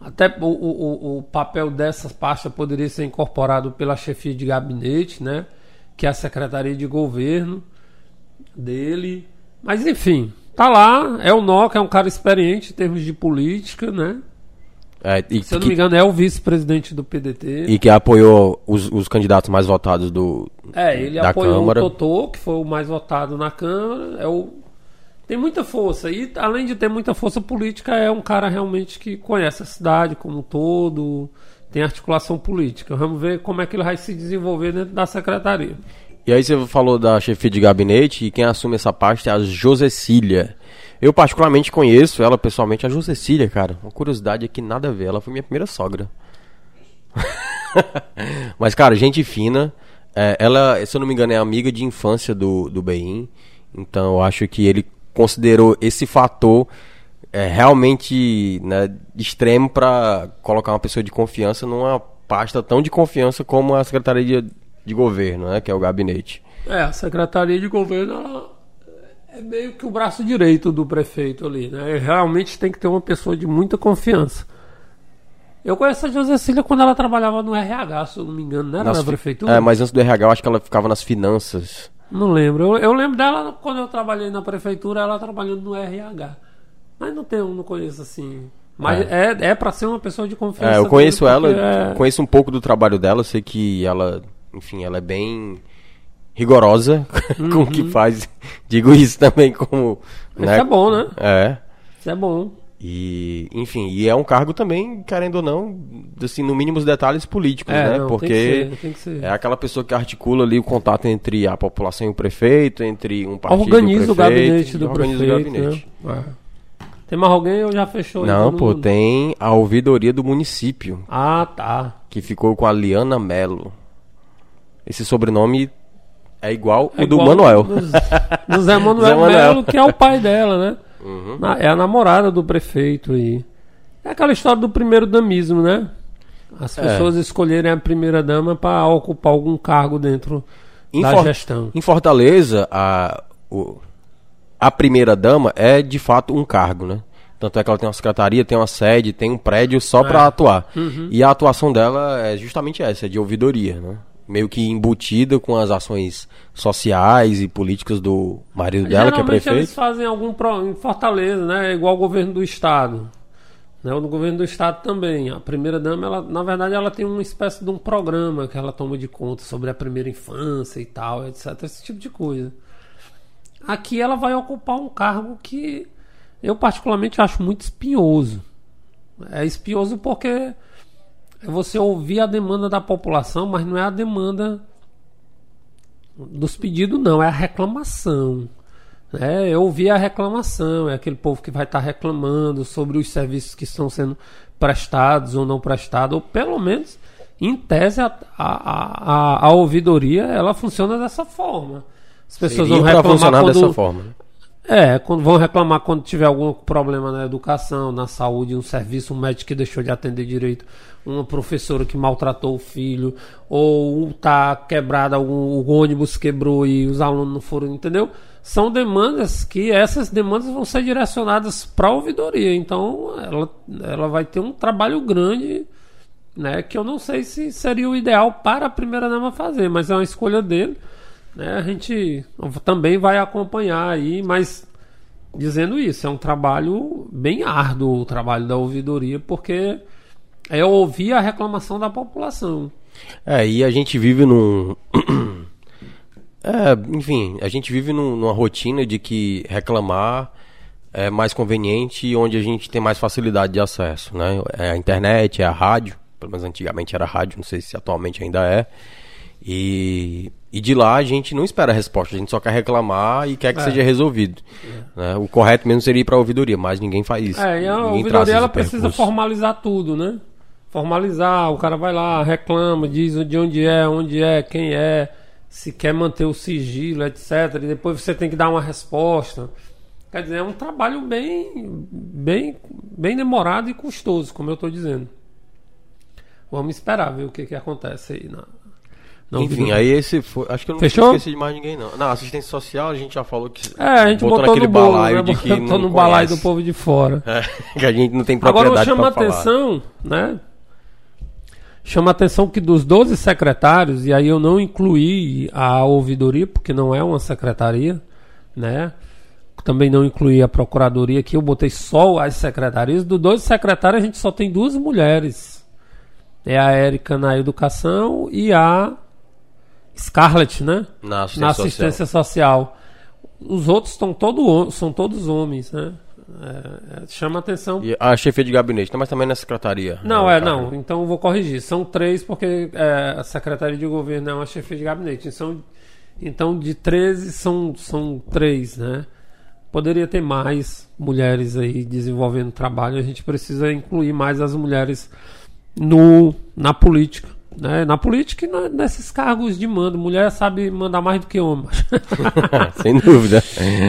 Até o, o, o- papel dessa pasta poderia ser incorporado pela chefia de gabinete, né? Que é a secretaria de governo dele. Mas enfim, tá lá, é o Noca, é um cara experiente em termos de política, né? É, Se eu não que, me engano, é o vice-presidente do PDT. e que apoiou os, os candidatos mais votados do, É, ele da apoiou Câmara. o Totô, que foi o mais votado na Câmara. É o... Tem muita força. E além de ter muita força política, é um cara realmente que conhece a cidade como um todo, tem articulação política. Vamos ver como é que ele vai se desenvolver dentro da secretaria. E aí você falou da chefia de gabinete e quem assume essa pasta é a Josecília. Eu particularmente conheço ela pessoalmente, a Josecília, cara. Uma curiosidade é que nada a ver, ela foi minha primeira sogra. Mas, cara, gente fina. É, ela, se eu não me engano, é amiga de infância do, do Bein. Então eu acho que ele considerou esse fator é, realmente né, extremo para colocar uma pessoa de confiança numa pasta tão de confiança como a Secretaria de, de Governo, né, que é o gabinete. É, a secretaria de governo é meio que o braço direito do prefeito ali, né? Realmente tem que ter uma pessoa de muita confiança. Eu conheço a Josecília quando ela trabalhava no RH, se eu não me engano, era Nas na prefeitura? É, mas antes do RH, eu acho que ela ficava nas finanças. Não lembro. Eu, eu lembro dela quando eu trabalhei na prefeitura, ela trabalhando no RH. Mas não tenho, não conheço assim. Mas é, é, pra ser uma pessoa de confiança. É, eu conheço ela, é- conheço um pouco do trabalho dela, sei que ela, enfim, ela é bem rigorosa com o que faz. Digo isso também como. Isso é bom, né? É. Isso é bom. E, enfim, e é um cargo também, querendo ou não, assim, no mínimo os detalhes políticos, É, né? não, Porque tem que ser, tem que é aquela pessoa que articula ali o contato entre a população e o prefeito, entre um partido Organiza e o o prefeito, gabinete do organiza prefeito. o gabinete. né? É. Tem mais alguém ou já fechou? Não, pô, mundo? tem a ouvidoria do município, Ah, tá. que ficou com a Liana Melo. Esse sobrenome é igual É o do igual Manuel. Do, do Zé Manuel Zé Manuel. Melo, que é o pai dela, né? Uhum. É a namorada do prefeito aí. É aquela história do primeiro damismo, né? As É. pessoas escolherem a primeira dama para ocupar algum cargo dentro Em da For- gestão. Em Fortaleza, a, o- a primeira dama é de fato um cargo, né? Tanto é que ela tem uma secretaria, tem uma sede, tem um prédio só É. pra atuar. Uhum. E a atuação dela é justamente essa, é de ouvidoria, né? Meio que embutida com as ações sociais e políticas do marido dela, que é prefeito. eles fazem algum pro... em Fortaleza, né? Igual o governo do estado. Né? No governo do estado também. A primeira dama, ela, na verdade, ela tem uma espécie de um programa que ela toma de conta sobre a primeira infância e tal, etc. Esse tipo de coisa. Aqui ela vai ocupar um cargo que eu particularmente acho muito espinhoso. É espinhoso porque é você ouvir a demanda da população, mas não é a demanda dos pedidos, não, é a reclamação. É, eu ouvi a reclamação, é aquele povo que vai estar reclamando sobre os serviços que estão sendo prestados ou não prestados, ou pelo menos, em tese, a, a, a, a ouvidoria ela funciona dessa forma. As pessoas Seria vão reclamar quando, dessa forma. né? é, quando vão reclamar quando tiver algum problema na educação, na saúde, um serviço, um médico que deixou de atender direito, uma professora que maltratou o filho, ou tá quebrado algum o ônibus quebrou e os alunos não foram, entendeu? São demandas que essas demandas vão ser direcionadas para a ouvidoria. Então, ela, ela vai ter um trabalho grande, né, que eu não sei se seria o ideal para a primeira dama fazer, mas é uma escolha dele né, a gente também vai acompanhar aí, mas dizendo isso, é um trabalho bem árduo o trabalho da ouvidoria, porque é ouvir a reclamação da população. É, e a gente vive num. é, enfim, a gente vive num- numa rotina de que reclamar é mais conveniente e onde a gente tem mais facilidade de acesso, né? É a internet, é a rádio, pelo menos antigamente era rádio, não sei se atualmente ainda é. E, e de lá a gente não espera a resposta, a gente só quer reclamar e quer que É. seja resolvido. né? O correto mesmo seria ir para a ouvidoria, mas ninguém faz isso. É, e a ouvidoria ela precisa formalizar tudo, né? Formalizar, o cara vai lá, reclama, diz de onde é, onde é, quem é, se quer manter o sigilo, etc. E depois você tem que dar uma resposta. Quer dizer, é um trabalho bem, bem, bem demorado e custoso, como eu estou dizendo. Vamos esperar ver o que, que acontece aí na, na Enfim, ouvidoria. aí esse foi. Acho que eu não Fechou? esqueci de mais ninguém, não. Na assistência social a gente já falou que. É, a gente botou, naquele no bolo, balaio né? de que botou não no balaio do povo de fora. É, que a gente não tem Agora propriedade chama pra falar. atenção, né? Chama atenção que dos 12 secretários, e aí eu não incluí a ouvidoria, porque não é uma secretaria, né? Também não incluí a procuradoria aqui, eu botei só as secretarias. Dos 12 secretários, a gente só tem duas mulheres. É a Érica na educação e a Scarlett, né? Na assistência, na assistência social. Os outros estão todo, são todos homens, né? É, é, chama atenção. E a chefia de gabinete, mas também na secretaria. Não, né, é, cara? não. Então eu vou corrigir. São três, porque é, a Secretaria de Governo é uma chefia de gabinete. São, então, de 13 são, são três, né? Poderia ter mais mulheres aí desenvolvendo trabalho. A gente precisa incluir mais as mulheres no, na política. Né? Na política e na- nesses cargos de mando. Mulher sabe mandar mais do que homem. Sem dúvida.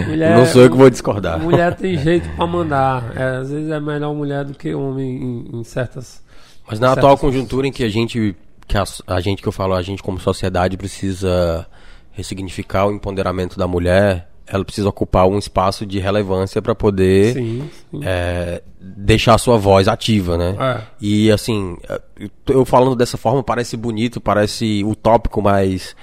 Mulher- não sou eu que vou discordar. mulher tem jeito pra mandar. É, às vezes é melhor mulher do que homem em, em certas. Mas na certas atual conjuntura em que a gente, que a, a gente que eu falo, a gente como sociedade precisa ressignificar o empoderamento da mulher, ela precisa ocupar um espaço de relevância para poder Sim, sim. é, deixar a sua voz ativa, né? É. E assim, eu- eu falando dessa forma parece bonito, parece utópico, mas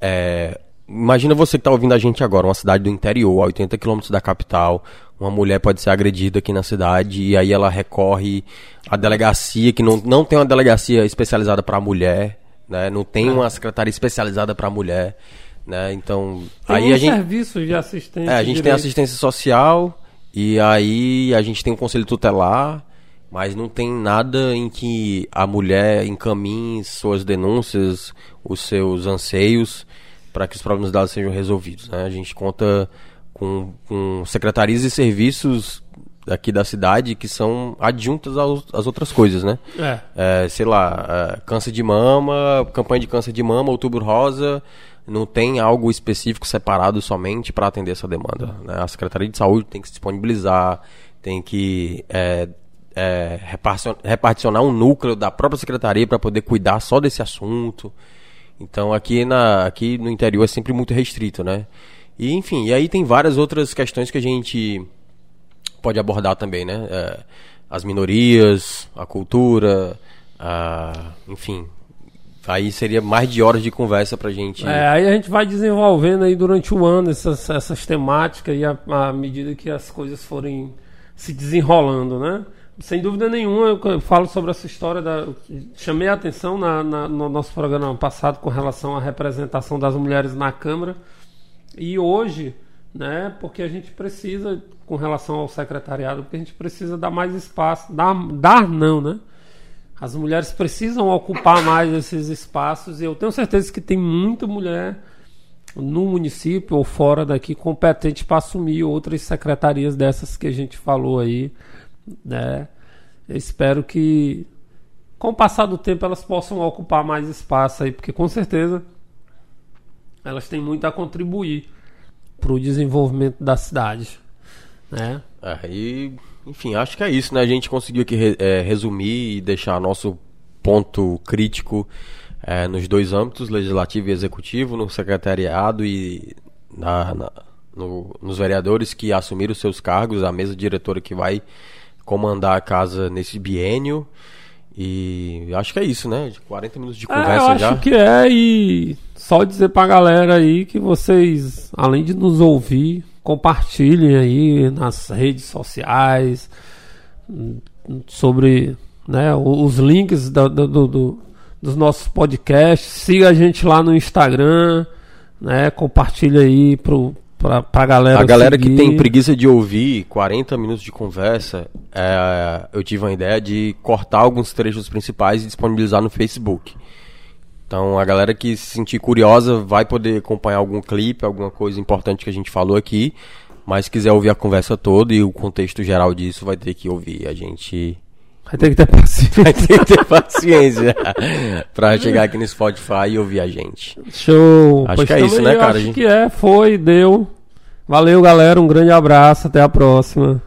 é, imagina você que está ouvindo a gente agora, uma cidade do interior, a 80 quilômetros da capital, uma mulher pode ser agredida aqui na cidade e aí ela recorre à delegacia, que não, não tem uma delegacia especializada para mulher, né? Não tem uma secretaria especializada para mulher, né? Então, Tem aí um a gente serviço de assistência. é, a gente tem direito. assistência social e aí a gente tem um conselho tutelar, mas não tem nada em que a mulher encaminhe suas denúncias, os seus anseios para que os problemas dela sejam resolvidos. Né? A gente conta com, com secretarias e serviços aqui da cidade que são adjuntas aos- às outras coisas, né? É. É, sei lá, é, câncer de mama, campanha de câncer de mama, outubro rosa, não tem algo específico separado somente para atender essa demanda. né? A Secretaria de Saúde tem que se disponibilizar, tem que é, é, reparticion- reparticionar um núcleo da própria secretaria para poder cuidar só desse assunto. Então aqui, na, aqui no interior é sempre muito restrito, né? E enfim, e aí tem várias outras questões que a gente pode abordar também, né? É, as minorias, a cultura, a, enfim. Aí seria mais de horas de conversa pra gente. É, aí a gente vai desenvolvendo aí durante o ano essas, essas temáticas e à medida que as coisas forem se desenrolando, né? Sem dúvida nenhuma, eu falo sobre essa história da. Chamei a atenção na- na- no nosso programa passado com relação à representação das mulheres na Câmara. E hoje, né, porque a gente precisa, com relação ao secretariado, porque a gente precisa dar mais espaço. Dar, dar não, né? As mulheres precisam ocupar mais esses espaços e eu tenho certeza que tem muita mulher no município ou fora daqui competente para assumir outras secretarias dessas que a gente falou aí, né? Eu espero que com o passar do tempo elas possam ocupar mais espaço aí, porque com certeza elas têm muito a contribuir para o desenvolvimento da cidade, né? É, e, enfim, acho que é isso, né? A gente conseguiu aqui é, resumir e deixar nosso ponto crítico é, nos dois âmbitos, legislativo e executivo, no secretariado e na, na- no- nos vereadores que assumiram seus cargos, a mesa diretora que vai comandar a casa nesse biênio. E acho que é isso, né? De 40 minutos de É, eu conversa acho já. que é e só dizer pra galera aí que vocês, além de nos ouvir, compartilhem aí nas redes sociais sobre né, os links do- do- do- dos nossos podcasts. Siga a gente lá no Instagram, né? Compartilha aí pro, pra, pra galera. A galera que seguir. tem preguiça de ouvir 40 minutos de conversa, é, eu tive uma ideia de cortar alguns trechos principais e disponibilizar no Facebook. Então a galera que se sentir curiosa vai poder acompanhar algum clipe, alguma coisa importante que a gente falou aqui. Mas se quiser ouvir a conversa toda e o contexto geral disso, vai ter que ouvir. A gente Vai ter que ter paciência. vai ter que ter paciência pra chegar aqui no Spotify e ouvir a gente. Show. Acho Pois que é isso, né, cara? Acho gente- que é, foi, deu. Valeu, galera. Um grande abraço. Até a próxima.